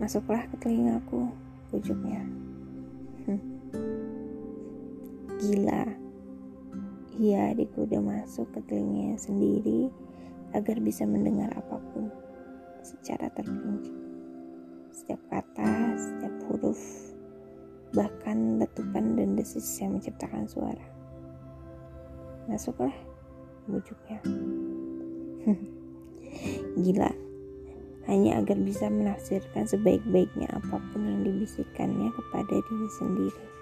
Masuklah ke telingaku, ujungnya. Hmm. Gila. Iya, adikku udah masuk ke telinganya sendiri agar bisa mendengar apa pun secara terperinci. Setiap kata, setiap huruf, bahkan letupan dan desis yang menciptakan suara. Masuklah, bujuknya. Gila, hanya agar bisa menafsirkan sebaik-baiknya apa pun yang dibisikkannya kepada diri sendiri.